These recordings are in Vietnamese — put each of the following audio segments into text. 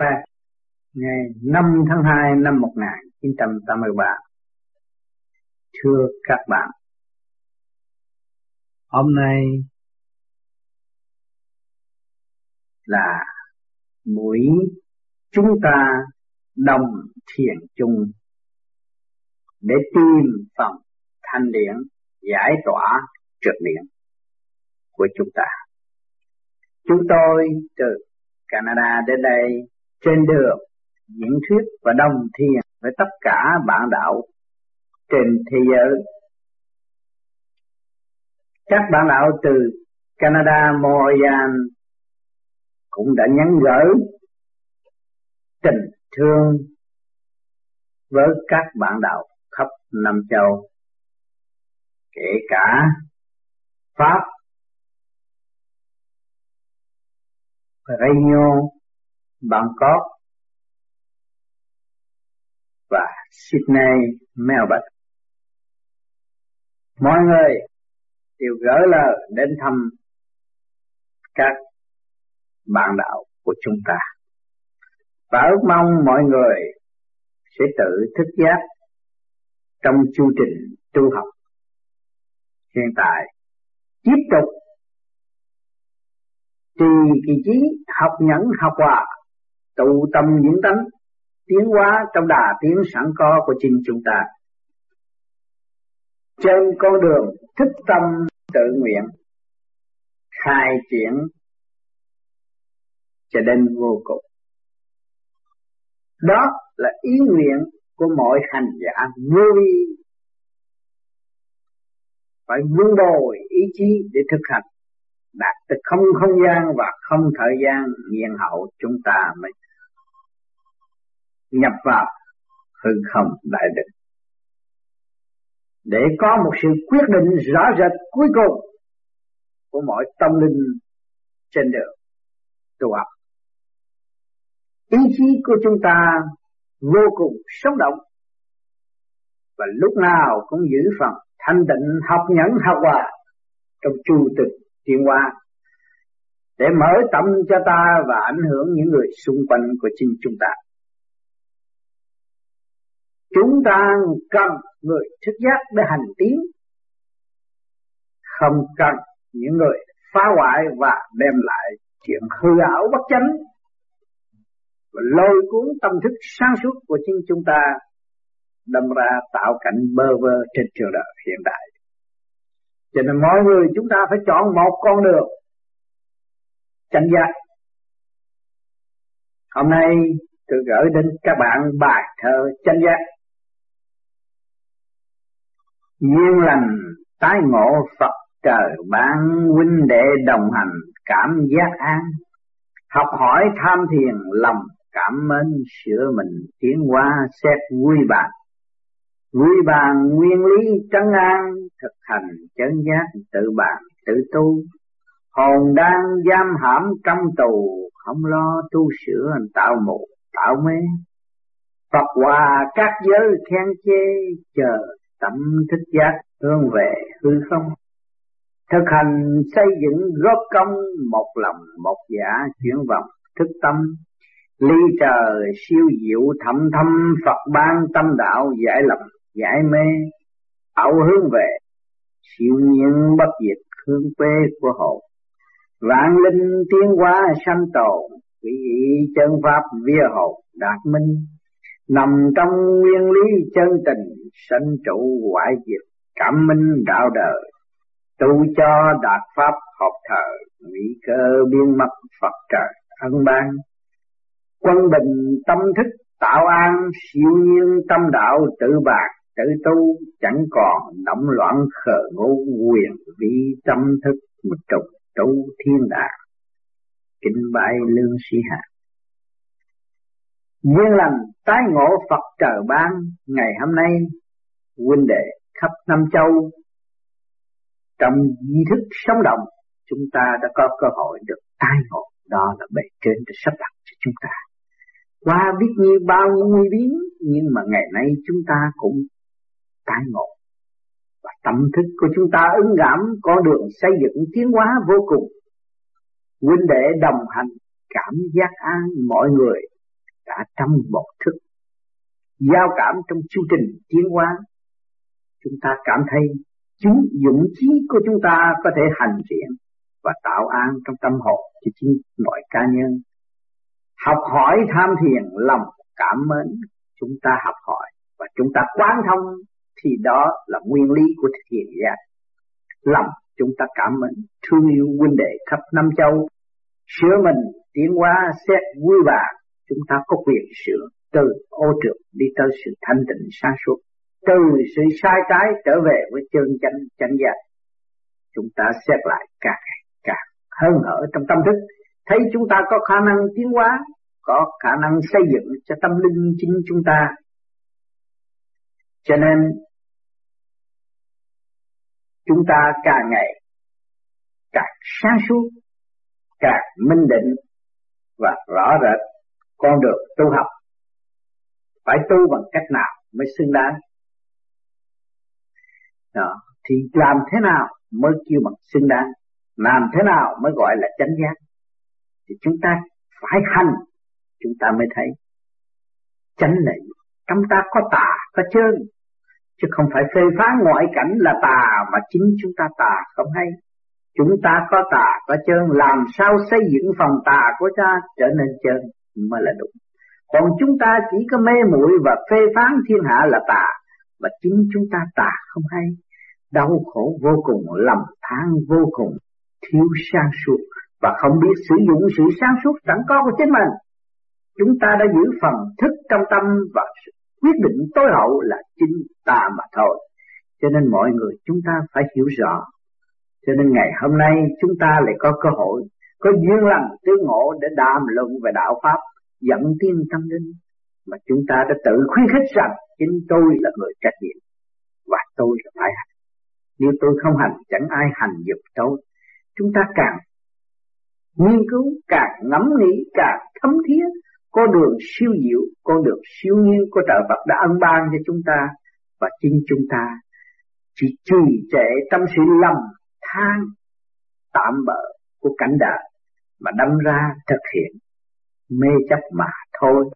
Paris ngày 5 tháng 2 năm 1983. Thưa các bạn, hôm nay là buổi chúng ta đồng thiền chung để tìm phần thanh điển giải tỏa trượt điển của chúng ta. Chúng tôi từ Canada đến đây trên đường diễn thuyết và đồng thiền với tất cả bạn đạo trên thế giới. Các bạn đạo từ Canada, Montreal cũng đã nhắn gửi tình thương với các bạn đạo khắp năm châu, kể cả Pháp, Réunion, Bangkok và Sydney, Melbourne. Mọi người đều gửi lời đến thăm các bạn đạo của chúng ta. Và ước mong mọi người sẽ tự thức giác trong chu trình tu học. Hiện tại, tiếp tục trì kỳ trí học nhẫn học hòa tụ tâm dưỡng tánh tiến hóa trong đà tiến sẵn có của chính chúng ta. Trên con đường thích tâm tự nguyện, khai triển cho đến vô cùng. Đó là ý nguyện của mọi hành giả vô vi. Phải vun bồi ý chí để thực hành. Đạt tới không không gian và không thời gian nhiên hậu chúng ta mới nhập vào hư không đại định để có một sự quyết định rõ rệt cuối cùng của mọi tâm linh trên đường tu học ý chí của chúng ta vô cùng sống động và lúc nào cũng giữ phần thanh tịnh, học nhẫn, học hòa trong chu trình tiến hóa để mở tâm cho ta và ảnh hưởng những người xung quanh của chính chúng ta. Chúng ta cần người thức giác để hành tiến, không cần những người phá hoại và đem lại chuyện hư ảo bất chánh và lôi cuốn tâm thức sáng suốt của chính chúng ta đâm ra tạo cảnh bơ vơ trên trường đời hiện đại. Cho nên mọi người chúng ta phải chọn một con đường chánh giác. Hôm nay tôi gửi đến các bạn bài thơ chánh giác. Duyên lành, tái ngộ Phật trời ban, huynh đệ đồng hành cảm giác an. Học hỏi tham thiền, lòng cảm mến, sửa mình tiến qua xét vui bạn vui bàn nguyên lý trấn an, thực hành chấn giác tự bàn, tự tu. Hồn đang giam hãm trong tù, không lo tu sửa, tạo mù tạo mê. Phật hòa các giới khen chê, chờ tâm thức giác hướng về hư không. Thực hành xây dựng góp công một lòng một giả chuyển vọng thức tâm. Ly trời siêu diệu thâm thâm, Phật ban tâm đạo giải lầm giải mê. Ảo hướng về siêu nhiên bất diệt hương quê của hồn. Vạn linh tiến hóa sanh tồn vị chân pháp vía hồn đạt minh. Nằm trong nguyên lý chân tình sanh trụ hoại diệt, cảm minh đạo đời. Tu cho đạt pháp học thờ nguy cơ biên mật phật trời ân ban. Quân bình tâm thức tạo an, siêu nhiên tâm đạo tự bạc tự tu chẳng còn động loạn khờ ngô quyền vi tâm thức một trục tu thiên đàng. Kính bái lương sĩ hạ duyên lành tái ngộ Phật trời ban ngày hôm nay huynh đệ khắp năm châu. Trong di thức sống động, chúng ta đã có cơ hội được tai ngộ. Đó là bề trên đã sắp đặt cho chúng ta. Qua biết như bao nhiêu nguy biến, nhưng mà ngày nay chúng ta cũng tai ngộ. Và tâm thức của chúng ta ứng cảm, có đường xây dựng tiến hóa vô cùng. Huynh đệ đồng hành, cảm giác an, mọi người cả trong một thức. Giao cảm trong chu trình tiến hóa chúng ta cảm thấy chúng dũng chí của chúng ta có thể hành thiện và tạo an trong tâm hồn cho chính mọi cá nhân. Học hỏi tham thiền lòng cảm mến, chúng ta học hỏi và chúng ta quán thông thì đó là nguyên lý của thiền giác lòng chúng ta cảm mến, thương yêu huynh đệ khắp năm châu. Sửa mình, tiến hóa, xét vui vẻ chúng ta có quyền sửa từ ô trượt đi tới sự thanh tịnh sáng suốt từ sự sai trái trở về với chân chánh chánh giác, chúng ta xét lại càng càng hơn hở trong tâm thức. Thấy chúng ta có khả năng tiến hóa, có khả năng xây dựng cho tâm linh chính chúng ta. Cho nên, chúng ta càng ngày càng sáng suốt, càng minh định và rõ rệt con đường tu học. Phải tu bằng cách nào mới xứng đáng? Đó. Thì làm thế nào mới kêu bằng xứng đáng? Làm thế nào mới gọi là chánh giác? Thì chúng ta phải hành, chúng ta mới thấy chánh là chúng ta có tà, có chơn chứ không phải phê phán ngoại cảnh là tà mà chính chúng ta tà không hay. Chúng ta có tà, có chơn làm sao xây dựng phần tà của ta trở nên chơn mới là đúng. Còn chúng ta chỉ có mê muội và phê phán thiên hạ là tà và chính chúng ta tà không hay đau khổ vô cùng lầm than vô cùng thiếu sáng suốt và không biết sử dụng sự sáng suốt sẵn có của chính mình chúng ta đã giữ phần thức trong tâm và quyết định tối hậu là chính ta mà thôi. Cho nên mọi người chúng ta phải hiểu rõ. Cho nên ngày hôm nay chúng ta lại có cơ hội, có duyên lành tương ngộ để đàm luận về đạo Pháp, dẫn tiên tâm linh. Mà chúng ta đã tự khuyến khích rằng chính tôi là người trách nhiệm và tôi là phải hành. Nếu tôi không hành chẳng ai hành giúp tôi. Chúng ta càng nghiên cứu, càng ngẫm nghĩ, càng thấm thiết có đường siêu diệu, con đường siêu nhiên của trời Phật đã ân ban cho chúng ta và chính chúng ta chỉ trì trệ trong sự lầm than tạm bỡ của cảnh đời mà đâm ra thực hiện mê chấp mà thôi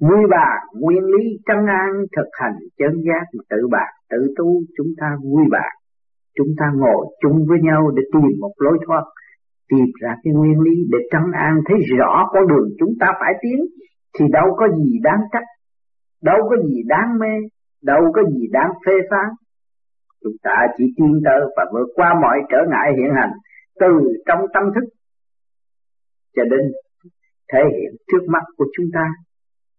nguyên bà nguyên lý chân an thực hành chân giác tự bạc tự tu chúng ta vui bạc chúng ta ngồi chung với nhau để tìm một lối thoát tìm ra cái nguyên lý để chân an thấy rõ con đường chúng ta phải tiến thì đâu có gì đáng trách, đâu có gì đáng mê, đâu có gì đáng phê phán. Chúng ta chỉ tin tơ và vượt qua mọi trở ngại hiện hành từ trong tâm thức cho đến thể hiện trước mắt của chúng ta.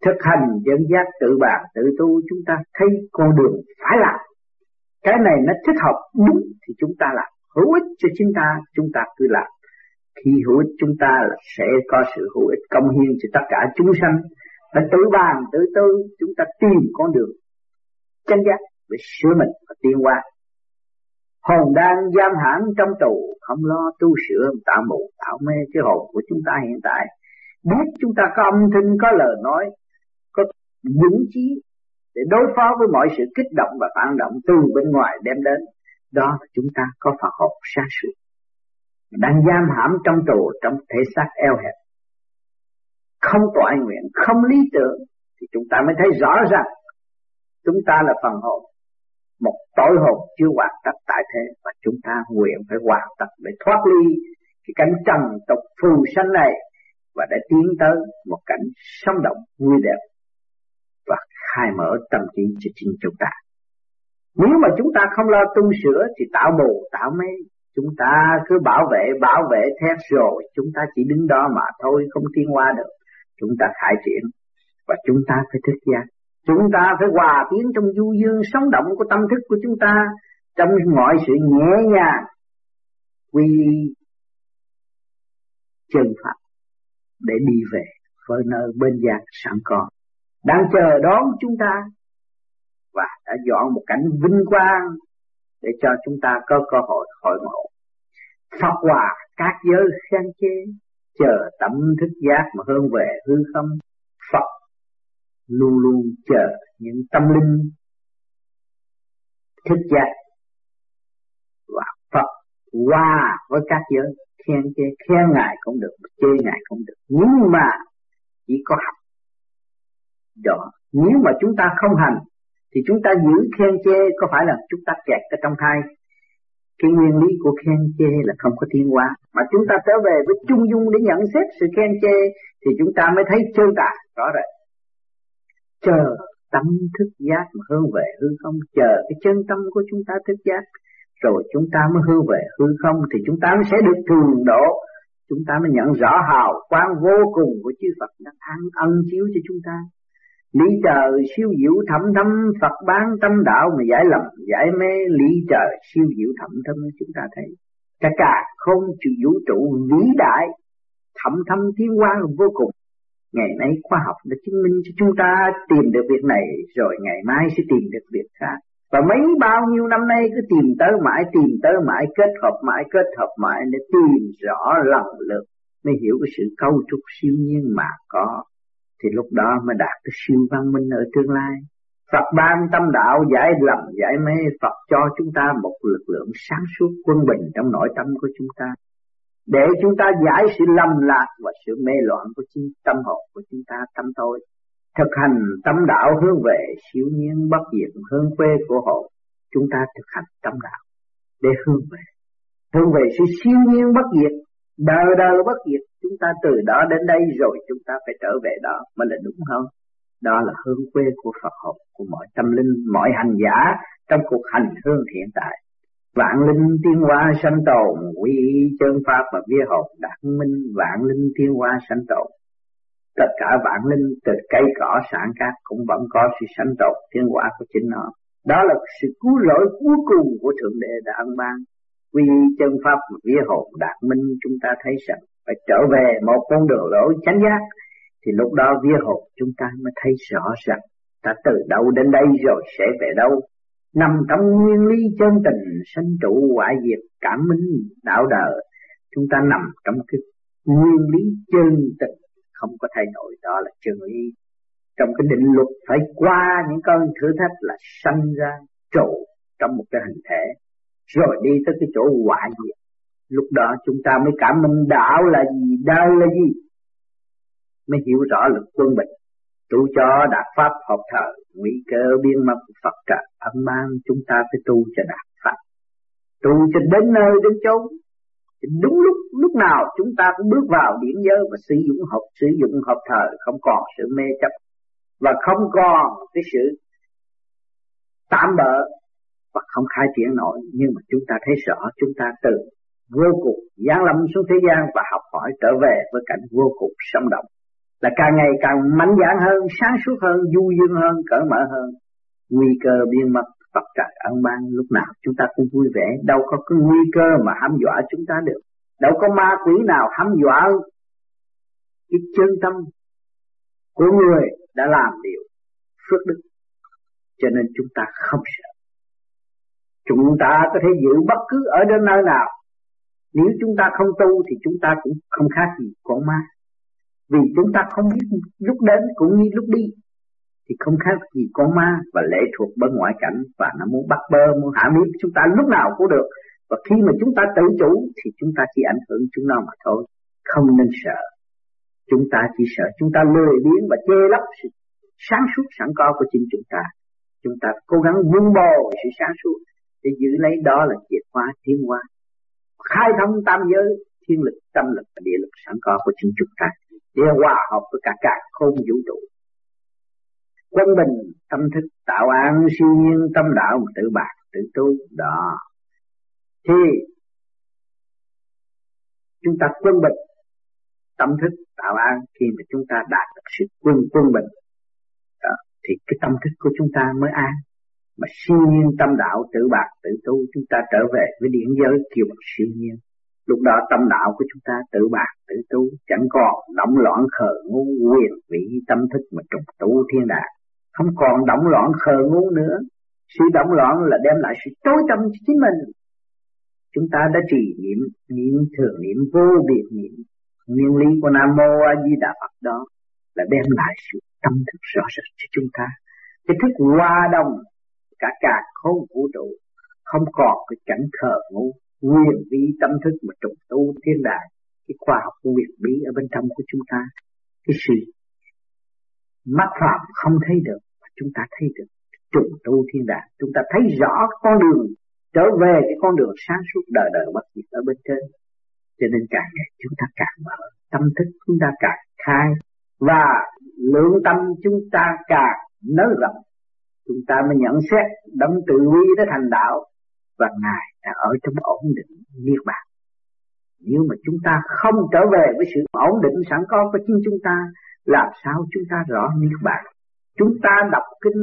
Thực hành dẫn giác tự bàn tự tu chúng ta thấy con đường phải làm. Cái này nó thích hợp đúng thì chúng ta làm, hữu ích cho chúng ta, chúng ta cứ làm. Khi hữu ích chúng ta là sẽ có sự hữu ích công hiến cho tất cả chúng sanh. Phải tự bàn tự tư chúng ta tìm con đường chân giác để sửa mình và tiến qua hồn đang giam hãm trong tù không lo tu sửa tạo mù tạo mê cái hồn của chúng ta hiện tại. Biết chúng ta có âm thanh có lời nói dũng chí để đối phó với mọi sự kích động và phản động từ bên ngoài đem đến. Đó là chúng ta có phật hồn sáng suốt đang giam hãm trong tù, trong thể xác eo hẹp. Không toại nguyện, không lý tưởng, thì chúng ta mới thấy rõ rằng chúng ta là phần hồn, một tội hồn chưa hoàn tất tại thế, và chúng ta nguyện phải hoàn tất để thoát ly cái cảnh trần tục phù sanh này, và để tiến tới một cảnh sống động, vui đẹp và khai mở tâm trí cho chính chúng ta. Nếu mà chúng ta không lo tu sửa thì tạo mù, tạo mê, Chúng ta cứ bảo vệ, bảo vệ thét rồi, chúng ta chỉ đứng đó mà thôi, không tiến qua được. Chúng ta khai triển, và chúng ta phải thức giác. Chúng ta phải hòa tiến trong du dương sống động của tâm thức của chúng ta, trong mọi sự nhẹ nhàng, quy chân phật để đi về với nơi bên giác sẵn có. Đang chờ đón chúng ta, và đã dọn một cảnh vinh quang để cho chúng ta có cơ hội hội ngộ. Phật hòa các giới khen chê, chờ tâm thức giác mà hơn về hư không. Phật luôn luôn chờ những tâm linh thức giác và Phật hòa với các giới khen chê khen ngài cũng được chê ngài cũng được nhưng mà chỉ có học đó nếu mà chúng ta không hành, thì chúng ta giữ khen chê, có phải là chúng ta kẹt ở trong thai? Cái nguyên lý của khen chê là không có tiến hóa. Mà chúng ta trở về với trung dung để nhận xét sự khen chê, thì chúng ta mới thấy chân tà, rõ rệt. Chờ tâm thức giác mà hướng về hư không, chờ cái chân tâm của chúng ta thức giác, rồi chúng ta mới hướng về hư không, thì chúng ta mới sẽ được thường độ. Chúng ta mới nhận rõ hào quang vô cùng của chư Phật đang an ân chiếu cho chúng ta lý trời siêu diệu thẩm thâm Phật bán tâm đạo mà giải lầm, giải mê. Lý trời siêu diệu thẩm thâm chúng ta thấy. Cả cả không trừ vũ trụ vĩ đại thẩm thâm tiến hóa vô cùng. Ngày nay khoa học đã chứng minh cho chúng ta tìm được việc này, rồi ngày mai sẽ tìm được việc khác. Và mấy bao nhiêu năm nay cứ tìm tới mãi, tìm tới mãi, kết hợp mãi, kết hợp mãi để tìm rõ lần lượt, mới hiểu cái sự cấu trúc siêu nhiên mà có thì lúc đó mới đạt tới siêu văn minh ở tương lai. Phật ban tâm đạo giải lầm giải mê, Phật cho chúng ta một lực lượng sáng suốt quân bình trong nội tâm của chúng ta. Để chúng ta giải sự lầm lạc và sự mê loạn của chính tâm hồn của chúng ta, tâm tôi, thực hành tâm đạo hướng về siêu nhiên, bất diệt, hướng quê của hồn chúng ta thực hành tâm đạo để hướng về. Hướng về sự siêu nhiên, bất diệt đời đời bất diệt, chúng ta từ đó đến đây rồi chúng ta phải trở về đó. Mới là đúng hơn đó là hương quê của Phật học, của mọi tâm linh, mọi hành giả trong cuộc hành hương hiện tại. Vạn linh tiên hoa sanh tồn, quy chân pháp và vía hồn đạt minh, vạn linh tiên hoa sanh tồn. Tất cả vạn linh từ cây cỏ sản cát cũng vẫn có sự sanh tồn, tiên hoa của chính nó. Đó là sự cứu rỗi cuối cùng của thượng đế đã ân ban quy chân pháp vía hồn đạt minh, chúng ta thấy rằng phải trở về một con đường lối chánh giác, thì lúc đó vía hồn chúng ta mới thấy rõ rằng ta từ đâu đến đây rồi sẽ về đâu. Nằm trong nguyên lý chân tình, sanh trụ hoại diệt, cảm minh, đạo đời chúng ta nằm trong cái nguyên lý chân tình, không có thay đổi, đó là chân lý. Trong cái định luật phải qua những cơn thử thách là sanh ra trụ trong một cái hình thể rồi đi tới cái chỗ hoại diệt. Lúc đó chúng ta mới cảm minh đạo là gì, đau là gì? Mới hiểu rõ lực quân bình. Tu cho đạt pháp học thờ, nguy cơ biên mật Phật cả. âm mang chúng ta phải tu cho đạt pháp. Tu cho đến nơi đến chốn. Đúng lúc lúc nào chúng ta cũng bước vào điểm giới và sử dụng học sử dụng học thờ, không còn sự mê chấp. Và không còn cái sự tạm bỡ và không khai triển nổi, nhưng mà chúng ta thấy rõ chúng ta từ vô cùng giáng lâm xuống thế gian và học hỏi trở về với cảnh vô cùng sống động. Là càng ngày càng mạnh dạn hơn, sáng suốt hơn, du dương hơn cởi mở hơn. Nguy cơ biên mật Phật trời ân ban lúc nào chúng ta cũng vui vẻ. Đâu có cái nguy cơ mà hãm dọa chúng ta được. Đâu có ma quỷ nào hãm dọa cái chân tâm của người đã làm điều phước đức. Cho nên chúng ta không sợ chúng ta có thể giữ bất cứ ở đến nơi nào. Nếu chúng ta không tu thì chúng ta cũng không khác gì con ma. Vì chúng ta không biết lúc đến cũng như lúc đi, thì không khác gì con ma và lệ thuộc bên ngoại cảnh và nó muốn bắt bơ muốn hạ miết chúng ta lúc nào cũng được. Và khi mà chúng ta tự chủ thì chúng ta chỉ ảnh hưởng chúng nó mà thôi. Không nên sợ. Chúng ta chỉ sợ chúng ta lười biếng và che lấp sự sáng suốt sẵn có của chính chúng ta. Chúng ta cố gắng vun bồi sự sáng suốt để giữ lấy đó là chìa khóa tiến hóa khai thông tam giới thiên lực tâm lực và địa lực sẵn có của chính chúng ta. Để hòa hợp với cả cả không vũ trụ. Quân bình tâm thức tạo an siêu nhiên tâm đạo mà tự bạc tự tu đó. Thì chúng ta quân bình tâm thức tạo an khi mà chúng ta đạt được sự quân quân bình đó, thì cái tâm thức của chúng ta mới an mà siêu nhiên tâm đạo tự bạc tự tu, chúng ta trở về với điển giới kiều bậc siêu nhiên. Lúc đó tâm đạo của chúng ta tự bạc tự tu, chẳng còn động loạn khờ ngu, quyền vị, tâm thức mà trùng tu thiên đàng. Không còn động loạn khờ ngu nữa. Sự động loạn là đem lại sự tối tâm cho chính mình. Chúng ta đã trì niệm niệm thường niệm vô biệt niệm. Nguyên lý của nam mô a di đà phật đó là đem lại sự tâm thức rõ rệt cho chúng ta. Cái thức hòa đồng cả cả không vũ trụ, không còn cái cảnh khờ ngu nguyên vi tâm thức mà trùng tu thiên đại cái khoa học của quyền bí ở bên trong của chúng ta. Cái sự mắt phạm không thấy được mà chúng ta thấy được. Trùng tu thiên đàng, chúng ta thấy rõ con đường, trở về cái con đường sáng suốt đời đời bất diệt ở bên trên. Cho nên càng ngày chúng ta càng mở tâm thức, chúng ta càng khai, và lượng tâm chúng ta càng nới rộng chúng ta mới nhận xét đấng tự vi đã thành đạo và ngài đã ở trong ổn định niết bàn. Nếu mà chúng ta không trở về với sự ổn định sẵn có của chính chúng ta, làm sao chúng ta rõ niết bàn? Chúng ta đọc kinh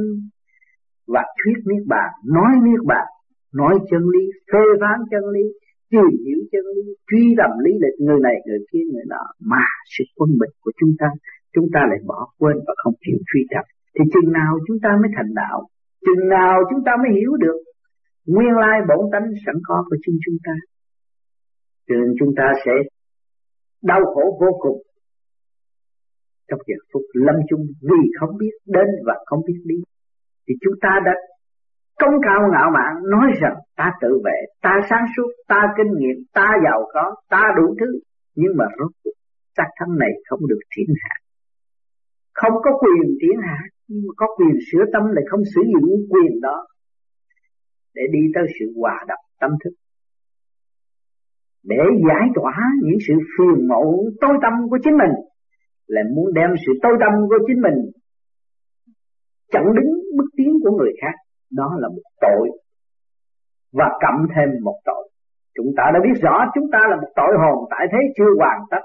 và thuyết niết bàn, nói niết bàn, nói chân lý, phê phán chân lý, tìm hiểu chân lý, truy tầm lý lịch người này, người kia, người nọ. Mà sự quân bình của chúng ta chúng ta lại bỏ quên và không chịu truy tầm thì chừng nào chúng ta mới thành đạo chừng nào chúng ta mới hiểu được nguyên lai bổn tánh sẵn có của chính chúng ta cho nên chúng ta sẽ đau khổ vô cùng trong giờ phút lâm chung vì không biết đến và không biết đi thì chúng ta đã công cao ngạo mạn nói rằng ta tự vệ, ta sáng suốt, ta kinh nghiệm, ta giàu có, ta đủ thứ. Nhưng mà rốt cuộc xác thân này không được thiên hạ. Không có quyền thiên hạ, nhưng mà có quyền sửa tâm lại không sử dụng quyền đó để đi tới sự hòa đập tâm thức. Để giải tỏa những sự phiền muộn tối tâm của chính mình là muốn đem sự tối tâm của chính mình chặn đứng bước tiến của người khác, đó là một tội. Và cộng thêm một tội. Chúng ta đã biết rõ chúng ta là một tội hồn tại thế chưa hoàn tất,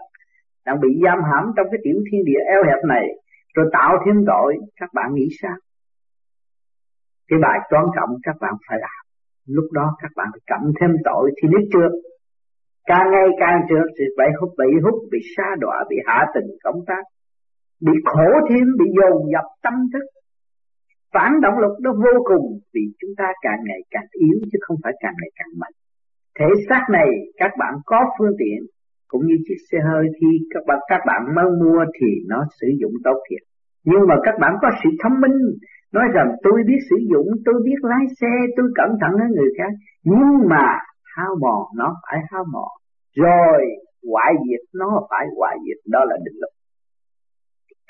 đang bị giam hãm trong cái tiểu thiên địa eo hẹp này rồi tạo thêm tội, các bạn nghĩ sao? Cái bài toán cộng các bạn phải làm. Lúc đó các bạn phải cộng thêm tội thì biết chưa? Càng ngày càng trượt thì bị hút bị hút, bị xa đọa, bị hạ tình công tác. Bị khổ thêm, bị dồn dập tâm thức. Phản động lực nó vô cùng vì chúng ta càng ngày càng yếu chứ không phải càng ngày càng mạnh. Thể xác này các bạn có phương tiện, cũng như chiếc xe hơi khi các bạn các bạn mới mua thì nó sử dụng tốt thiệt nhưng mà các bạn có sự thông minh, nói rằng tôi biết sử dụng, tôi biết lái xe, tôi cẩn thận hơn người khác, nhưng mà hao mòn, nó phải hao mòn. Rồi, hoại diệt, nó phải hoại diệt, đó là định luật.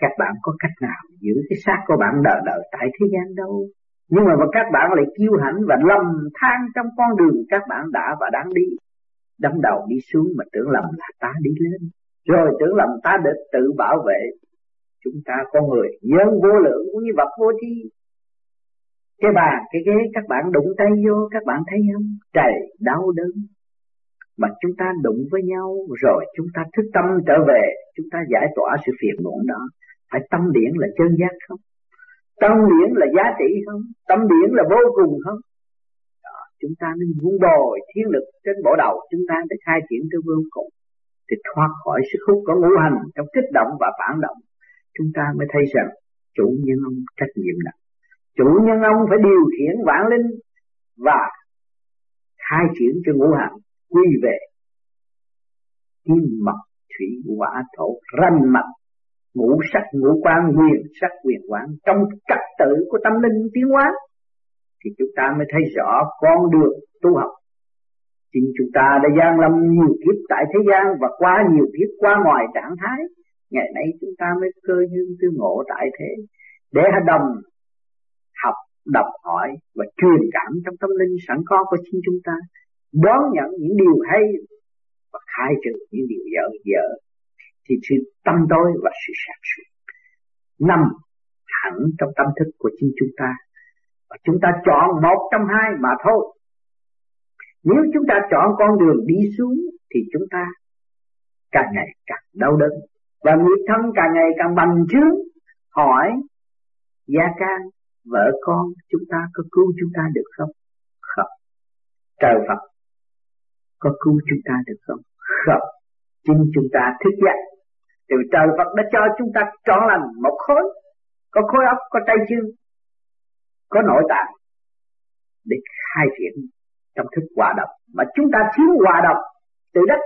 Các bạn có cách nào giữ cái xác của bạn đời đời tại thế gian đâu? Nhưng mà các bạn lại kiêu hãnh và lầm than trong con đường các bạn đã và đang đi. Đâm đầu đi xuống mà tưởng lầm là ta đi lên. Rồi tưởng lầm ta được tự bảo vệ chúng ta con người nhân vô lượng cũng như vật vô tri. Cái bàn cái ghế các bạn đụng tay vô các bạn thấy không? Trời đau đớn. Mà chúng ta đụng với nhau rồi chúng ta thức tâm trở về chúng ta giải tỏa sự phiền muộn đó. Phải tâm điển là chân giác không? Tâm điển là giá trị không? Tâm điển là vô cùng không? Đó, chúng ta nên vun bồi thiên lực trên bộ đầu chúng ta để khai triển tới vô cùng. Thì thoát khỏi sức hút của ngũ hành trong kích động và phản động chúng ta mới thấy rằng chủ nhân ông trách nhiệm nặng. Chủ nhân ông phải điều khiển vạn linh và khai triển cho ngũ hành, quy về kim mật thủy hỏa thổ ranh mật ngũ sắc, ngũ quan quyền sắc quyền quán. Trong trật tự của tâm linh tiến hóa, thì chúng ta mới thấy rõ con đường tu học. Chính chúng ta đã gian lâm nhiều kiếp tại thế gian và qua nhiều kiếp qua ngoài trạng thái ngày nay chúng ta mới cơ duyên tư ngộ tại thế. Để đồng học, đọc hỏi và truyền cảm trong tâm linh sẵn có của chính chúng ta, đón nhận những điều hay và khai trừ những điều dở dở thì sự tâm tối và sự sáng suốt. Nằm hẳn trong tâm thức của chính chúng ta. Và chúng ta chọn một trong hai mà thôi. Nếu chúng ta chọn con đường đi xuống thì chúng ta càng ngày càng đau đớn và nghiệp thân càng ngày càng bành trướng hỏi, gia can vợ con chúng ta có cứu chúng ta được không? Không. Trời Phật, có cứu chúng ta được không? Không. Chính chúng ta thức dậy từ trời Phật đã cho chúng ta trọn lành một khối. Có khối óc, có tay chân có nội tạng. Để khai triển trong thức hòa đồng. Mà chúng ta thiếu hòa đồng từ đất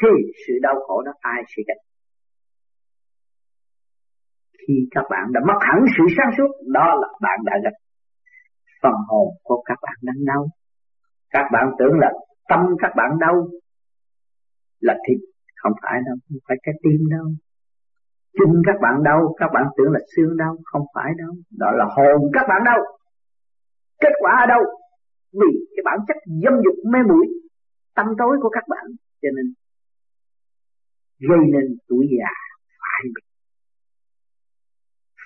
thì sự đau khổ đó ai sẽ gánh? Khi các bạn đã mất hẳn sự sáng suốt đó là bạn đã gặp phần hồn của các bạn đang đau. Các bạn tưởng là tâm các bạn đau là thịt không phải đâu không phải cái tim đâu. Chân các bạn đau các bạn tưởng là xương đau không phải đâu, đó là hồn các bạn đau. Kết quả ở đâu? Vì cái bản chất dâm dục mê muội tâm tối của các bạn, cho nên gây nên tuổi già phải bị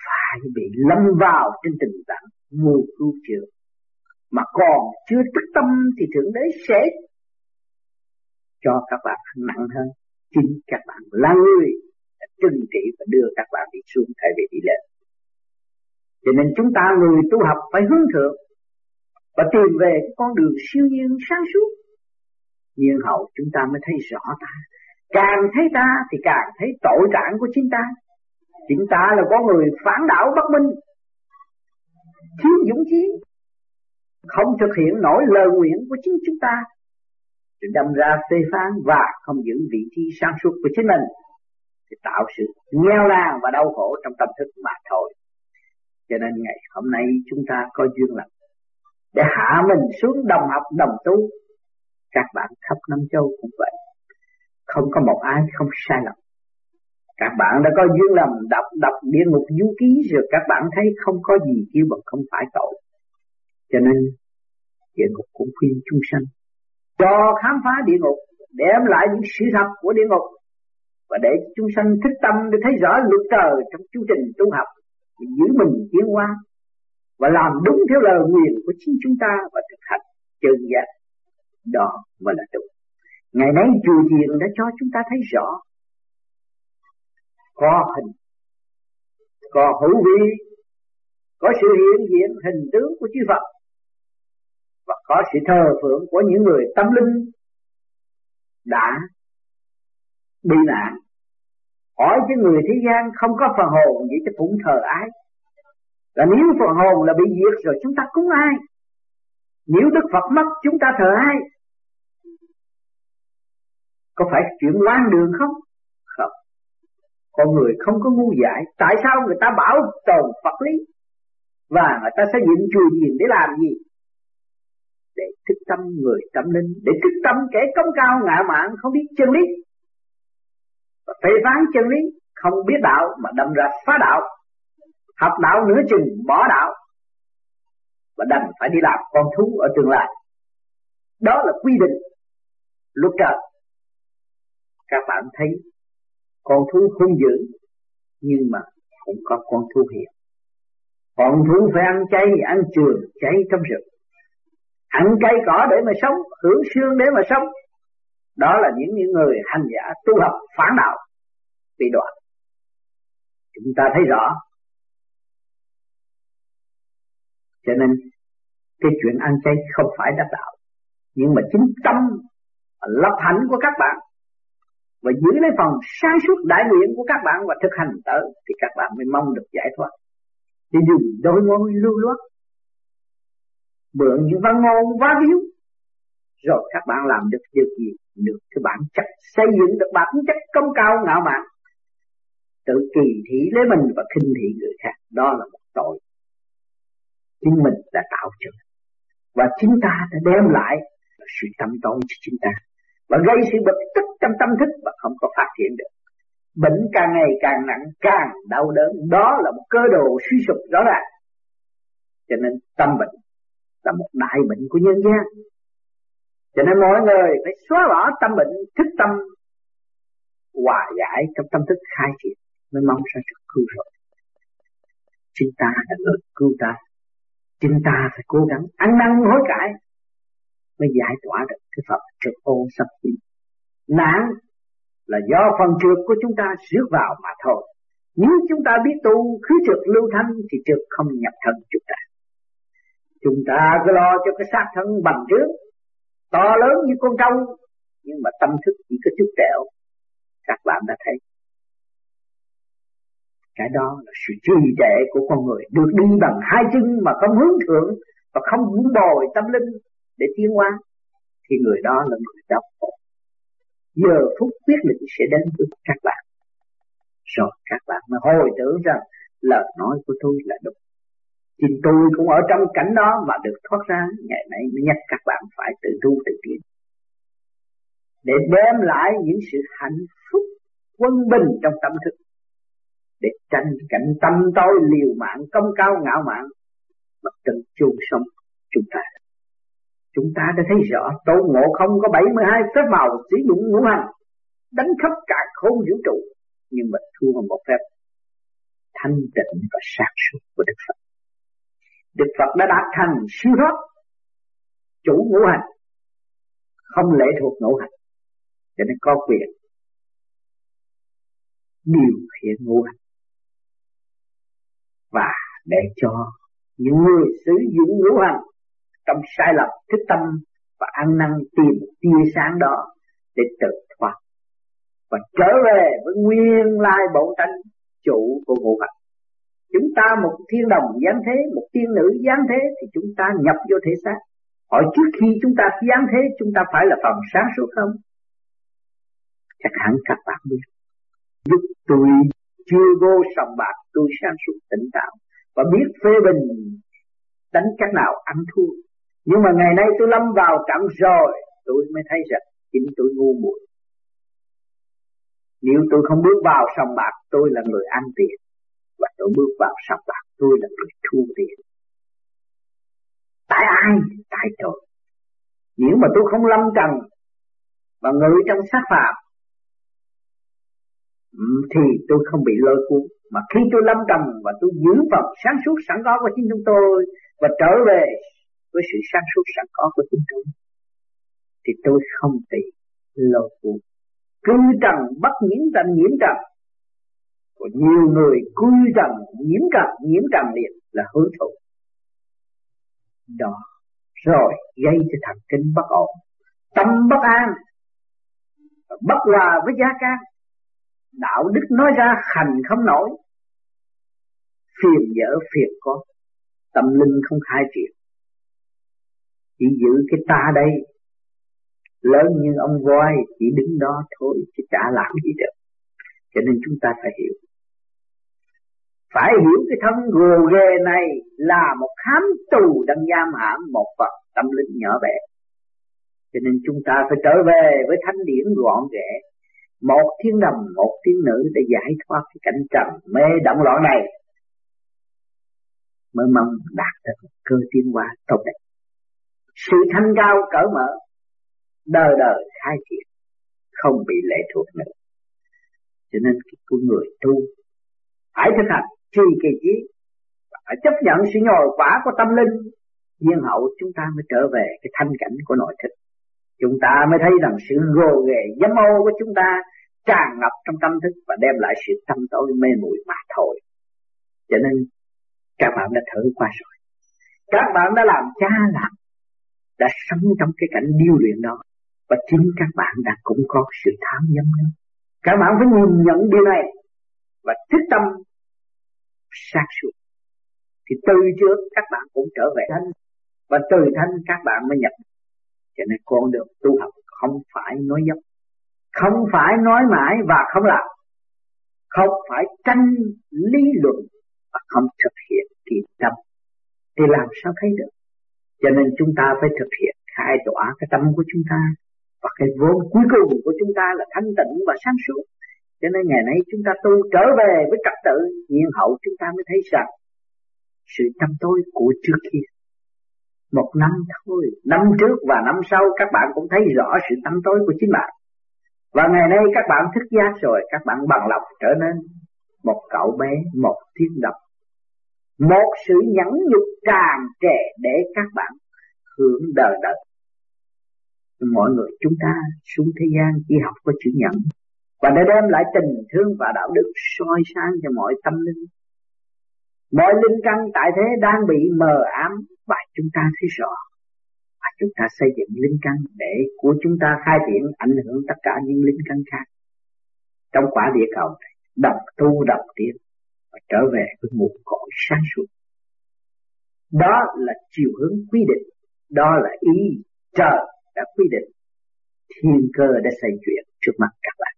phải bị lâm vào trên tình trạng vô cứu chữa mà còn chưa thức tâm thì thượng đế sẽ cho các bạn nặng hơn. Chính các bạn là người trừng trị và đưa các bạn đi xuống thay vì đi lên cho nên chúng ta người tu học phải hướng thượng và tìm về con đường siêu nhiên sáng suốt. Nhiên hậu chúng ta mới thấy rõ ta càng thấy ta thì càng thấy tội trạng của chính ta. Chính ta là con người phản đảo bất minh. Thiếu dũng khí không thực hiện nổi lời nguyện của chính chúng ta. Thì đâm ra phê phán và không giữ vị trí sáng suốt của chính mình. Thì tạo sự nghèo nàn và đau khổ trong tâm thức mà thôi. Cho nên ngày hôm nay chúng ta có duyên lành. Để hạ mình xuống đồng học, đồng tu. Các bạn khắp năm châu cũng vậy không có một ai không sai lầm. Các bạn đã có duyên lầm đọc đọc địa ngục du ký rồi các bạn thấy không có gì kêu bằng không phải tội. Cho nên, địa ngục cũng khuyên chúng sanh, cho khám phá địa ngục, đem lại những sự thật của địa ngục và để chúng sanh thích tâm để thấy rõ luật trời trong chương trình tu học giữ mình tiến hóa và làm đúng theo lời nguyện của chính chúng ta và thực hành chân giác đó mới là đúng ngày nay chùa chiền đã cho chúng ta thấy rõ. Có hình. Có hữu vi. Có sự hiện diện hình tướng của chư Phật. Và có sự thờ phượng của những người tâm linh đã bị nạn. Hỏi cho người thế gian không có phần hồn vậy chứ cũng thờ ai là nếu phần hồn là bị diệt rồi chúng ta cúng ai? Nếu Đức Phật mất, chúng ta thờ ai? Có phải chuyện quan đường không? Không. Con người không có ngu dại. Tại sao người ta bảo tồn Phật lý? Và người ta xây dựng chùa chiền để làm gì? Để thức tâm người tâm linh. Để thức tâm kẻ công cao ngạ mạn không biết chân lý. Và phê phán chân lý. Không biết đạo mà đâm ra phá đạo. Học đạo nửa chừng bỏ đạo. Và đành phải đi làm con thú ở tương lai. Đó là quy định luật trời các bạn thấy con thú hung dữ, nhưng mà cũng có con thú hiền. Con thú phải ăn chay, ăn trường cháy trong rừng. Ăn cây cỏ để mà sống, hưởng xương để mà sống. Đó là những những người hành giả tu học phản đạo, bị đoạn chúng ta thấy rõ. Cho nên, cái chuyện ăn chay không phải đắc đạo, nhưng mà chính tâm lập hạnh của các bạn và giữ lấy phần sáng suốt đại nguyện của các bạn và thực hành tới thì các bạn mới mong được giải thoát. Thì dùng đôi môi lưu loát. Mượn những văn ngôn quá víu rồi các bạn làm được điều gì được cái bản chất xây dựng được bản chất công cao ngạo mạn. Tự kỳ thị lấy mình và khinh thị người khác, đó là một tội. Chính mình đã tạo cho. Và chúng ta đã đem lại sự tâm tối cho chúng ta và gây sự bực tức trong tâm thức và không có phát triển được. Bệnh càng ngày càng nặng, càng đau đớn. Đó là một cơ đồ suy sụp rõ ràng. Cho nên tâm bệnh là một đại bệnh của nhân gian. Cho nên mọi người phải xóa bỏ tâm bệnh, thức tâm, hòa giải trong tâm thức, khai triển, mới mong ra được cứu rồi chính ta là người cứu ta. Chính ta phải cố gắng ăn năn hối cải mới giải tỏa được cái Phật trực ô sắp chín. Nạn là do phần trượt của chúng ta rước vào mà thôi. Nếu chúng ta biết tu khứ trượt lưu thanh thì trượt không nhập thân chúng ta. Chúng ta cứ lo cho cái xác thân bằng trước, to lớn như con trâu, nhưng mà tâm thức chỉ có chút tẹo. Các bạn đã thấy. Cái đó là sự trì trệ của con người, được đi bằng hai chân mà không hướng thượng và không vun bồi tâm linh để tiến hóa, thì người đó là người đau khổ giờ phút quyết định sẽ đến với các bạn. Rồi các bạn mới hồi tưởng rằng lời nói của tôi là đúng. Chính tôi cũng ở trong cảnh đó và được thoát ra, Ngày nay mới nhắc các bạn phải tự tu tự tiến. Để đem lại những sự hạnh phúc quân bình trong tâm thức. Để tranh cảnh tâm tối liều mạng, công cao ngạo mạn, mà tự chôn sống chúng ta chúng ta đã thấy rõ, tôn ngộ không có 72 phép màu sử dụng ngũ hành, đánh khắp cả khôn vũ trụ, nhưng mà thua một phép. Thanh tịnh và sáng suốt của Đức Phật. Đức Phật đã đạt thành siêu thoát, chủ ngũ hành, không lệ thuộc ngũ hành, cho nên có quyền điều khiển ngũ hành. Và để cho những người sử dụng ngũ hành trong sai lầm thức tâm và ăn năn tìm, tia sáng đó để tự thoát. Và trở về với nguyên lai bổn tánh chủ của ngũ hành. Chúng ta một thiên đồng giáng thế, một tiên nữ giáng thế, thì chúng ta nhập vô thể xác. Hỏi trước khi chúng ta giáng thế, chúng ta phải là phần sáng suốt không? Chắc hẳn các bạn biết. Lúc tôi chưa vô sòng bạc, tôi sáng suốt tỉnh táo và biết phê bình, đánh cách nào ăn thua nhưng mà ngày nay tôi lâm vào trận rồi, tôi mới thấy rằng chính tôi ngu muội. Nếu tôi không bước vào sòng bạc, tôi là người ăn tiền. Và tôi bước vào sòng bạc, tôi là người thu tiền. Tại ai? Tại tôi. Nếu mà tôi không lâm trần và ngự trong sát phạm ừ, thì tôi không bị lôi cuốn. Mà khi tôi lâm trầm và tôi giữ phần sáng suốt, sẵn có của chính chúng tôi và trở về với sự sáng suốt sẵn có của chính tôi, thì tôi không bị lôi cuốn cư trần bất nhiễm trần nhiễm trần của nhiều người cư trần nhiễm trần nhiễm trần liền là hưởng thụ. Đó, rồi gây cho thần kinh bất ổn. Tâm bất an, bất hòa với gia can. Đạo đức nói ra hành không nổi. Phiền dở phiền có, tâm linh không khai triển chỉ giữ cái ta đây. Lớn như ông voi, chỉ đứng đó thôi, chứ chả làm gì được. Cho nên chúng ta phải hiểu. Phải hiểu cái thân gồ ghề này là một khám tù đang giam hãm một vật tâm linh nhỏ bé. Cho nên chúng ta phải trở về với thanh điển gọn ghẽ một thiên đồng một thiên nữ để giải thoát cái cảnh trần mê động loạn này. Mới mong đạt được cơ tiến hóa tốt đẹp sự thanh cao cởi mở, đời đời khai triển, không bị lệ thuộc nữa. Cho nên cái người tu phải thực hành, trì kỳ trí, phải chấp nhận sự nhồi quả của tâm linh. Nhiên hậu chúng ta mới trở về cái thanh cảnh của nội thức. Chúng ta mới thấy rằng sự gồ ghề dâm ô của chúng ta tràn ngập trong tâm thức và đem lại sự tâm tối mê muội mà thôi. Cho nên các bạn đã thử qua rồi. Các bạn đã làm cha làm đã sống trong cái cảnh điêu luyện đó. Và chính các bạn đã cũng có sự tham nhâm đó. Các bạn phải nhìn nhận điều này và thích tâm sát suốt. Thì từ trước các bạn cũng trở về thanh và từ thanh các bạn mới nhập. Cho nên con đường tu học không phải nói dốc, không phải nói mãi và không làm, không phải tranh lý luận và không thực hiện kỳ tâm. Thì làm sao thấy được? Cho nên chúng ta phải thực hiện, khai tỏa cái tâm của chúng ta. Và cái vốn cuối cùng của chúng ta là thanh tịnh và sáng suốt. Cho nên ngày nay chúng ta tu trở về với trật tự, nhiên hậu chúng ta mới thấy rằng sự tâm tối của trước kia. Một năm thôi, năm trước và năm sau, các bạn cũng thấy rõ sự tâm tối của chính bạn. Và ngày nay các bạn thức giác rồi, các bạn bằng lòng trở nên một cậu bé, một tiếng độc một sự nhẫn nhục tràn trề để các bạn hưởng đời đời. Mọi người chúng ta xuống thế gian chỉ học có chữ nhẫn. Và để đem lại tình thương và đạo đức soi sáng cho mọi tâm linh. Mọi linh căn tại thế đang bị mờ ám và chúng ta thấy rõ. Và chúng ta xây dựng linh căn để của chúng ta khai triển ảnh hưởng tất cả những linh căn khác. Trong quả địa cầu này đọc tu đọc tiến và trở về với một cõi sáng suốt. Đó là chiều hướng quy định, đó là ý trời đã quy định, thiên cơ đã xây chuyện trước mặt các bạn.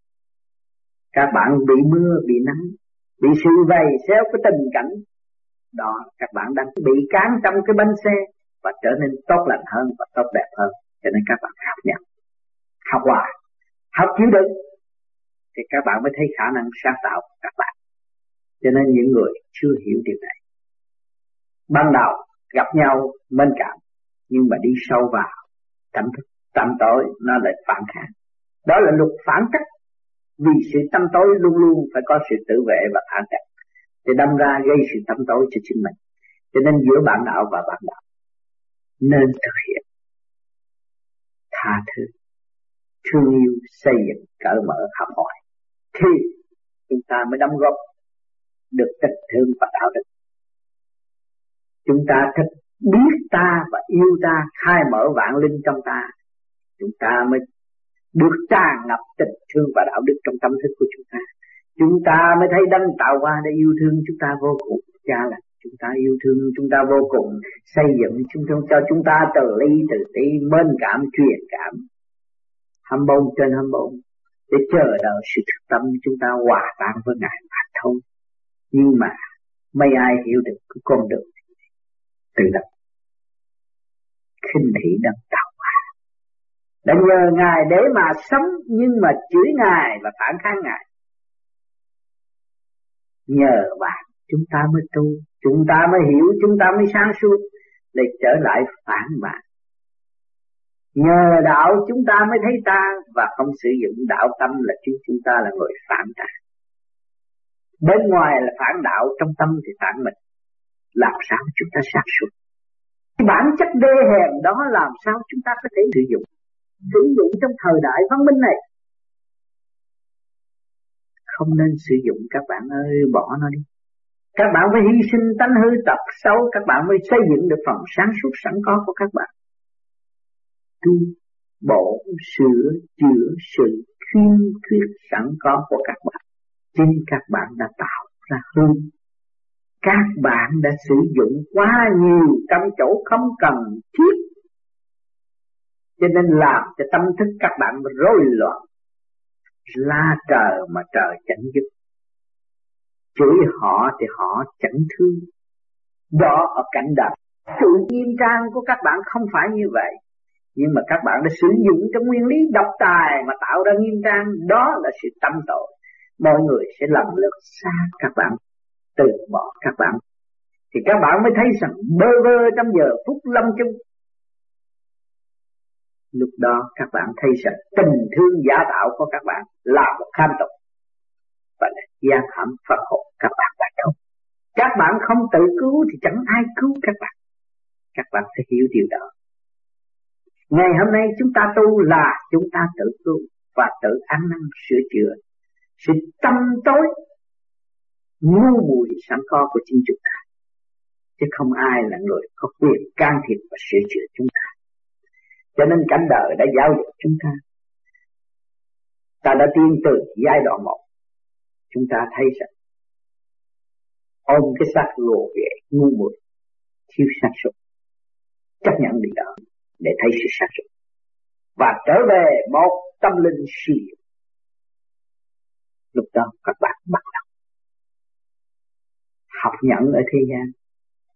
Các bạn bị mưa, bị nắng, bị sự vầy xéo cái tình cảnh, đó các bạn đang bị cán trong cái bánh xe và trở nên tốt lành hơn và tốt đẹp hơn. Cho nên các bạn học nhận học hòa, học chịu đựng, thì các bạn mới thấy khả năng sáng tạo của các bạn cho nên những người chưa hiểu điều này. Ban đầu gặp nhau bên cạnh, nhưng mà đi sâu vào, tâm thức, tâm tối nó lại phản kháng. Đó là luật phản cách. Vì sự tâm tối luôn luôn phải có sự tự vệ và phản cách thì đâm ra gây sự tâm tối cho chính mình. Cho nên giữa bạn đạo và bạn đạo, nên thực hiện tha thứ, thương yêu, xây dựng cởi mở, học hỏi. Thì chúng ta mới đóng góp được tình thương và đạo đức. Chúng ta thích biết ta và yêu ta, khai mở vạn linh trong ta, chúng ta mới được tràn ngập tình thương và đạo đức trong tâm thức của chúng ta. Chúng ta mới thấy đấng tạo hóa để yêu thương chúng ta vô cùng. Cha là chúng ta yêu thương chúng ta vô cùng, xây dựng chúng ta, cho chúng ta từ ly, từ tí mến cảm, truyền cảm hâm bông trên hâm bông để chờ đợi sự thực tâm chúng ta hòa tan với ngài mà thôi nhưng mà mấy ai hiểu được cái con đường tự lập, khinh thị đang tạo hóa. Đã nhờ ngài để mà sống nhưng mà chửi ngài và phản kháng ngài. Nhờ bạn chúng ta mới tu chúng ta mới hiểu chúng ta mới sáng suốt để trở lại phản bạn. Nhờ đạo chúng ta mới thấy ta và không sử dụng đạo tâm là chúng chúng ta là người phản ta bên ngoài là phản đạo, trong tâm thì phản mình. Làm sao chúng ta sáng suốt bản chất đê hèn đó làm sao chúng ta có thể sử dụng? Sử dụng trong thời đại văn minh này. Không nên sử dụng, các bạn ơi, bỏ nó đi. Các bạn phải hy sinh tánh hư tập xấu, các bạn mới xây dựng được phần sáng suốt sẵn có của các bạn. Tu, bổ, sửa, chữa sự khiêm khuyết sẵn có của các bạn chính các bạn đã tạo ra hư, các bạn đã sử dụng quá nhiều trong chỗ không cần thiết. Cho nên làm cho tâm thức các bạn rối loạn. La trời mà trời chẳng giúp. Chửi họ thì họ chẳng thương. Đó ở cảnh đời. Sự nghiêm trang của các bạn không phải như vậy. Nhưng mà các bạn đã sử dụng cái nguyên lý độc tài mà tạo ra nghiêm trang. Đó là sự tâm tội mọi người sẽ lần lượt xa các bạn, từ bỏ các bạn. Thì các bạn mới thấy rằng bơ vơ trong giờ phút lâm chung. Lúc đó các bạn thấy rằng tình thương giả tạo của các bạn là một tham tục. Và là gian hãm Phật hộ các bạn đã đâu? các bạn không tự cứu thì chẳng ai cứu các bạn. Các bạn phải hiểu điều đó. Ngày hôm nay chúng ta tu là chúng ta tự cứu và tự ăn năn sửa chữa sự tâm tối, ngu muội sẵn có của chính chúng ta. Chứ không ai là người có quyền can thiệp và sửa chữa chúng ta. Cho nên cảnh đời đã giáo dục chúng ta. Ta đã tiên từ giai đoạn một. Chúng ta thấy rằng, ôm cái xác lộ về ngu muội, thiếu sáng suốt chấp nhận điều đó để thấy sự sáng suốt và trở về một tâm linh siêu lúc đó các bạn bắt đầu học nhận ở thế gian,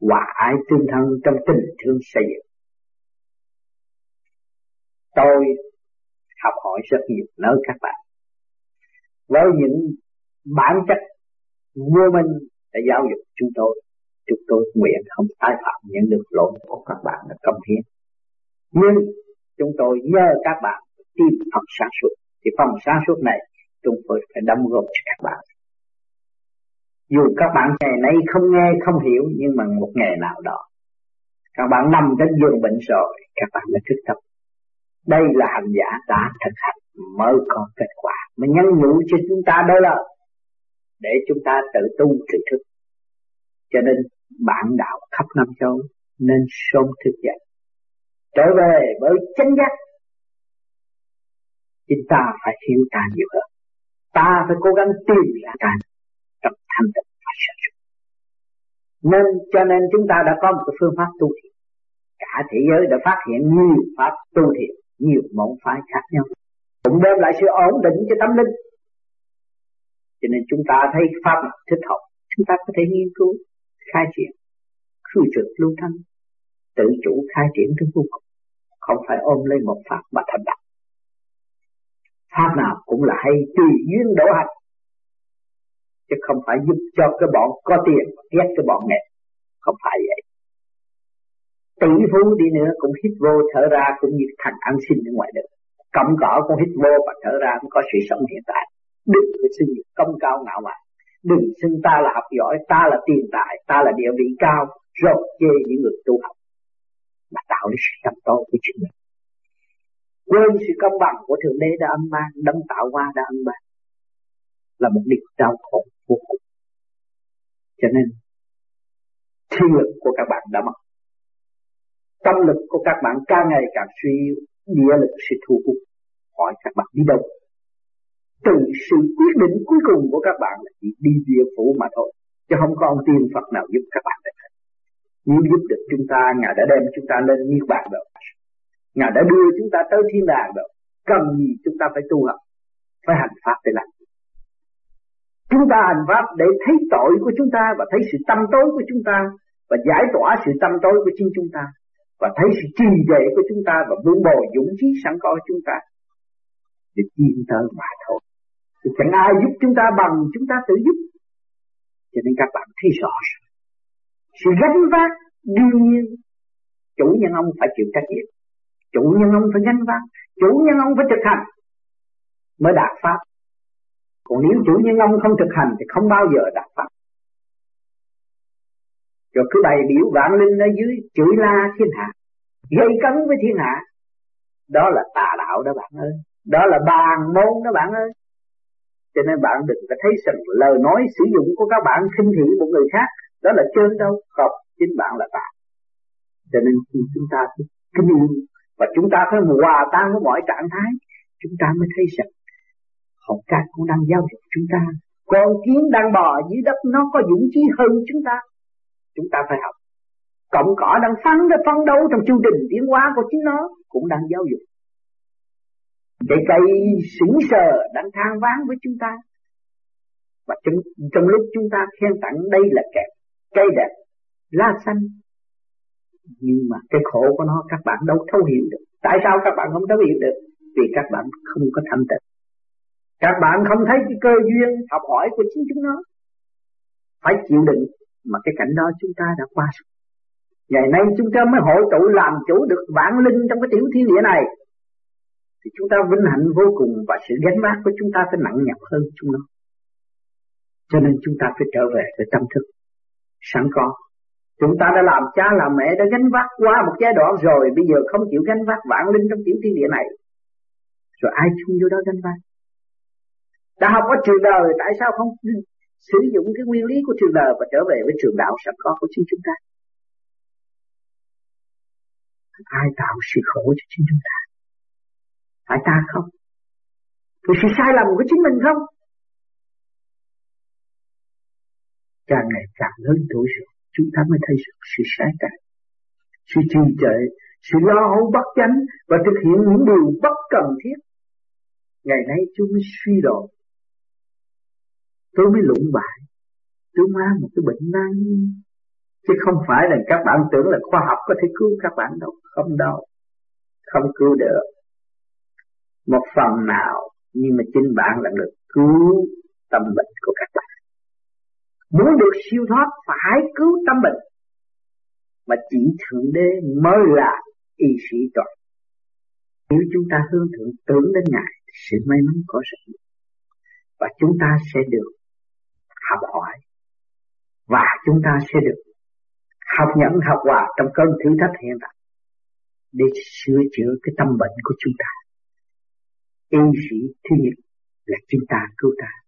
hòa ái tương thân trong tình thương xây dựng. Tôi học hỏi rất nhiều nơi các bạn. Với những bản chất vô minh đã giáo dục chúng tôi chúng tôi nguyện không tái phạm những được lỗi của các bạn đã công hiến. Nhưng chúng tôi nhờ các bạn tìm phần sáng suốt. Thì phần sáng suốt này chúng tôi phải đâm góp cho các bạn. Dù các bạn ngày nay không nghe, không hiểu, nhưng mà một ngày nào đó, các bạn nằm trên giường bệnh rồi, các bạn mới thức tâm. Đây là hành giả đã thực hành, mới có kết quả. Mà nhắn nhủ cho chúng ta đó là để chúng ta tự tu tự thức. Cho nên bạn đạo khắp năm châu nên sớm thức dậy, trở về với chân giác. Chúng ta phải hiểu ta nhiều hơn ta phải cố gắng tìm ra cái trong thanh tịnh và sáng dụng nên cho nên chúng ta đã có một cái phương pháp tu thiền. Cả thế giới đã phát hiện nhiều pháp tu thiền, nhiều môn phái khác nhau. Cũng đem lại sự ổn định cho tâm linh. Cho nên chúng ta thấy pháp nào thích hợp, chúng ta có thể nghiên cứu, khai triển, khư trực lưu thanh tự chủ khai triển tới vô cùng không phải ôm lấy một pháp mà thành đạt pháp nào cũng là hay tùy duyên đổ hành. Chứ không phải giúp cho cái bọn có tiền ghét cái bọn nghèo. Không phải vậy. Tỷ phú đi nữa cũng hít vô thở ra cũng như thằng ăn xin ở ngoài đường. Cầm cỏ cũng hít vô và thở ra cũng có sự sống hiện tại. Đừng có xưng công cao ngạo mạn. Đừng xưng ta là học giỏi, ta là tiền tài, ta là địa vị cao, rồi chê những người tu học. Mà tạo nên sự tâm tối của chính mình quên sự công bằng của thượng đế đã âm ban đấng tạo hóa đã âm ban là một điều đau khổ vô cùng. Cho nên thiên lực của các bạn đã mất. Tâm lực của các bạn càng ngày càng suy yếu, địa lực sẽ thu hút hỏi các bạn đi đâu. Từ sự quyết định cuối cùng của các bạn là chỉ đi địa phủ mà thôi, chứ không có ông tiên Phật nào giúp các bạn được. Nếu giúp được chúng ta, Ngài đã đem chúng ta lên niết bàn rồi. Ngài đã đưa chúng ta tới thiên đàng rồi. Cần gì chúng ta phải tu học, phải hành pháp để làm. Chúng ta hành pháp để thấy tội của chúng ta và thấy sự tâm tối của chúng ta và giải tỏa sự tâm tối của chính chúng ta và thấy sự trì trệ của chúng ta và buông bồi dũng khí sẵn có của chúng ta để tin tới mà thôi. Thì chẳng ai giúp chúng ta bằng chúng ta tự giúp. Cho nên các bạn thấy rõ sự gánh vác đương nhiên, chủ nhân ông phải chịu trách nhiệm chủ nhân ông phải gánh vác chủ nhân ông phải thực hành mới đạt pháp. Còn nếu chủ nhân ông không thực hành thì không bao giờ đạt pháp. Rồi cứ bày biểu vạn linh ở dưới chửi la thiên hạ, gây cấn với thiên hạ. Đó là tà đạo đó bạn ơi. Đó là bàn môn đó bạn ơi. Cho nên bạn đừng có thấy rằng lời nói sử dụng của các bạn khinh thị một người khác. Đó là trên đâu? Không, chính bạn là tà. Cho nên khi chúng ta kính yêu và chúng ta phải hòa tan với mọi trạng thái chúng ta mới thấy rằng hồng ca cũng đang giáo dục chúng ta con kiến đang bò dưới đất nó có dũng chí hơn chúng ta. Chúng ta phải học. Cộng cỏ đang phấn để phấn đấu trong chương trình tiến hóa của chính nó cũng đang giáo dục. Để cây sững sờ đang than ván với chúng ta. Và trong, trong lúc chúng ta khen tặng đây là kẹp cây đẹp lá xanh nhưng mà cái khổ của nó, các bạn đâu thấu hiểu được. Tại sao các bạn không thấu hiểu được? Vì các bạn không có thanh tịnh. Các bạn không thấy cái cơ duyên học hỏi của chính chúng nó. Phải chịu đựng mà cái cảnh đó chúng ta đã qua rồi. Ngày nay chúng ta mới hội tụ làm chủ được vạn linh trong cái tiểu thiên địa này. Thì chúng ta vinh hạnh vô cùng và sự gánh vác của chúng ta phải nặng nhọc hơn chúng nó. Cho nên chúng ta phải trở về với tâm thức, sẵn có chúng ta đã làm cha, làm mẹ, đã gánh vác qua một giai đoạn rồi, bây giờ không chịu gánh vác vạn linh trong tiểu thiên địa này. Rồi ai chung vô đó gánh vác? Đã học ở trường đời, tại sao không sử dụng cái nguyên lý của trường đời và trở về với trường đạo sẵn có của chính chúng ta? Ai tạo sự khổ cho chính chúng ta? Phải ta không? Vì sự sai lầm của chính mình không? Càng ngày càng lớn tuổi rồi chúng ta mới thấy sự, sự sai trái sự trì trệ sự lo âu bất chánh và thực hiện những điều bất cần thiết. Ngày nay chúng mới suy đồi tôi mới lụng bại tôi mang một cái bệnh nan chứ không phải là các bạn tưởng là khoa học có thể cứu các bạn đâu không đâu không cứu được. Một phần nào nhưng mà chính bạn là được cứu tâm bệnh của các muốn được siêu thoát phải cứu tâm bệnh. Mà chỉ thượng đế mới là y sĩ toàn. Nếu chúng ta hướng thượng tưởng đến ngài, sự may mắn có sẵn. Và chúng ta sẽ được học hỏi. Và chúng ta sẽ được học nhẫn học hòa trong cơn thử thách hiện tại. Để sửa chữa cái tâm bệnh của chúng ta. Y sĩ thứ nhất là chúng ta cứu ta.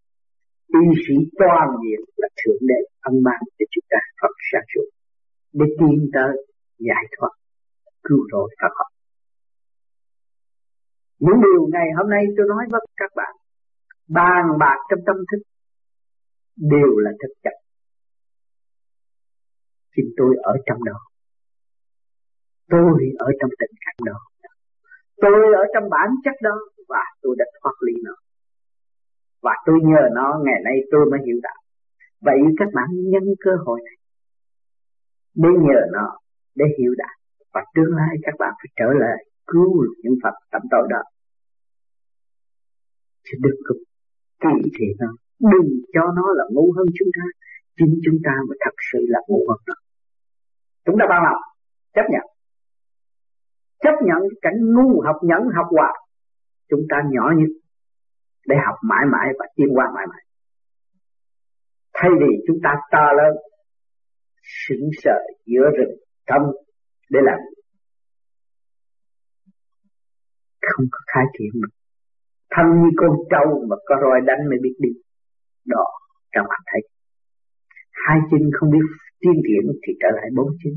Y sĩ toàn diện là thượng đế ân ban cho chúng ta Phật sáng suốt để tiến tới giải thoát, cứu rỗi các họ. Những điều ngày hôm nay tôi nói với các bạn, bàn bạc trong tâm thức đều là thực chất. Chính tôi ở trong đó. Tôi ở trong tình cảnh đó. Tôi ở trong bản chất đó và tôi đã thoát ly nó và tôi nhờ nó, ngày nay tôi mới hiểu đạo. Vậy các bạn nhân cơ hội này, để nhờ nó, để hiểu đạo. Và tương lai các bạn phải trở lại cứu những Phật tâm tội đó. Chứ đừng có kỳ thị nó. Đừng cho nó là ngu hơn chúng ta. Chính chúng ta mới thật sự là ngu hơn nó. Chúng ta bao lòng, chấp nhận. Chấp nhận cảnh ngu học nhẫn, học hòa. Chúng ta nhỏ nhất để học mãi mãi và tiến qua mãi mãi. Thay vì chúng ta to lớn, sững sờ giữa rừng tâm để làm. Không có khai triển được thân như con trâu mà có roi đánh mới biết đi. Đó trong mặt thấy. Hai chân không biết tiên triển thì trở lại bốn chân.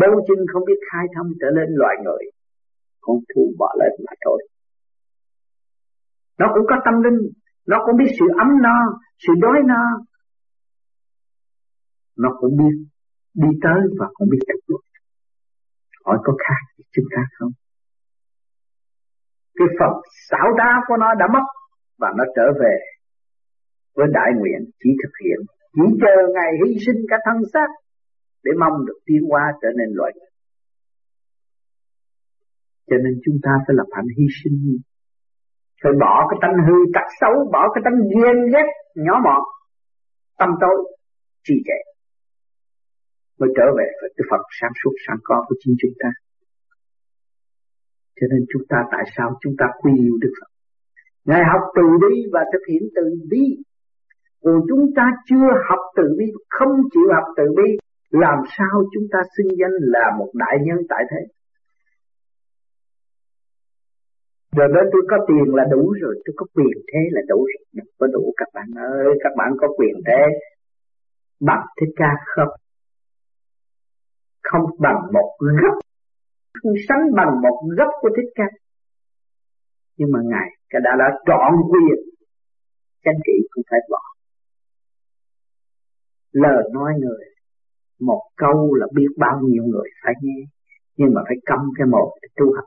Bốn chân không biết khai thông trở lên loài người. Con thu bỏ lên mà thôi nó cũng có tâm linh, nó cũng biết sự ấm no, sự đói no. Nó cũng biết đi tới và cũng biết trục luật hỏi có khác chúng ta không? Cái phần xảo đá của nó đã mất và nó trở về với đại nguyện chỉ thực hiện. Chỉ chờ ngày hy sinh cả thân xác để mong được tiến hóa trở nên loài người. Cho nên chúng ta phải lập hạnh hy sinh phải bỏ cái tánh hư tật xấu, bỏ cái tánh ghen ghét, nhỏ mọn. Tâm tối, trì trệ. Mới trở về với cái Phật sáng suốt, sáng có của chính chúng ta. Cho nên chúng ta tại sao chúng ta quy yêu Đức Phật? Ngài học từ bi và thực hiện từ bi. Còn chúng ta chưa học từ bi, Không chịu học từ bi, Làm sao chúng ta xưng danh là một đại nhân tại thế? Rồi đó tôi có tiền là đủ rồi, Tôi có quyền thế là đủ rồi. Có đủ các bạn ơi, Các bạn có quyền thế. Bằng thích ca không? Không bằng một gấp Không sánh bằng một gấp của thích ca. Nhưng mà Ngài cái đã đã trọn quyền. Chánh trị cũng phải bỏ. Lời nói người, Một câu là biết bao nhiêu người phải nghe. Nhưng mà phải câm cái một để tu học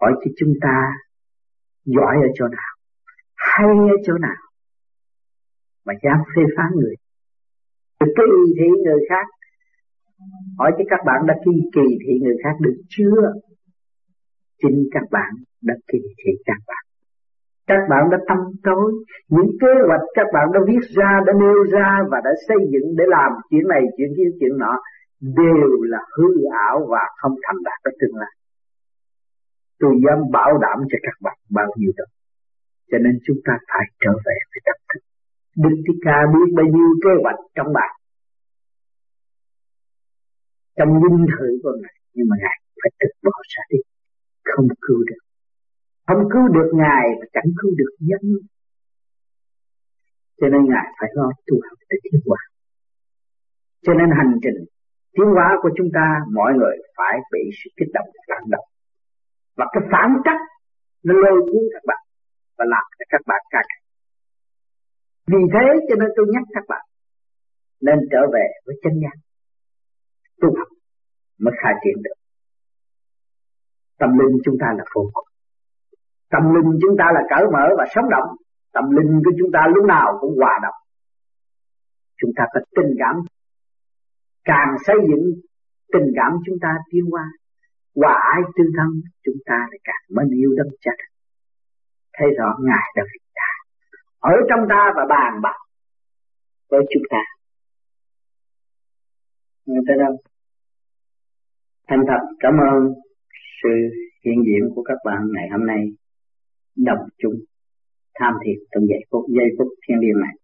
hỏi cho chúng ta giỏi ở chỗ nào, hay ở chỗ nào mà dám phê phán người. Cái kỳ thị người khác. Hỏi cho các bạn đã kỳ kỳ thị người khác được chưa? Chính các bạn đã kỳ thị các bạn. Các bạn đã tâm tối. Những kế hoạch các bạn đã viết ra, đã nêu ra và đã xây dựng để làm chuyện này, chuyện kia, chuyện nọ đều là hư ảo và không thành đạt cái tương lai tôi dám bảo đảm cho các bạn bao nhiêu đó. Cho nên chúng ta phải trở về với tâm thức Đức Thích Ca biết bao nhiêu kế hoạch trong bạn. Trong linh thử của Ngài nhưng mà Ngài phải tự bỏ ra đi. Không cứu được. Không cứu được Ngài và chẳng cứu được dân cho nên Ngài phải lo tu học để tiến hóa cho nên hành trình tiến hóa của chúng ta, mọi người phải bị sự kích động phản động và cái phản cách nó lôi cuốn các bạn và làm cho các bạn càng vì thế cho nên tôi nhắc các bạn nên trở về với chân giác tu học mới khai triển được. Tâm linh chúng ta là vô cùng tâm linh chúng ta là cởi mở và sống động. Tâm linh của chúng ta lúc nào cũng hòa đồng. Chúng ta có tình cảm. Càng xây dựng, tình cảm chúng ta tiến qua hòa ái tương thân, chúng ta lại càng mến yêu đấng cha. Thấy rõ ngài đã vì ta ở trong ta và bàn bạc với chúng ta. Người ta đâu? Thành thật, cảm ơn sự hiện diện của các bạn ngày hôm nay đồng chung tham thiệt trong giây phút giây phút thiên liêng này.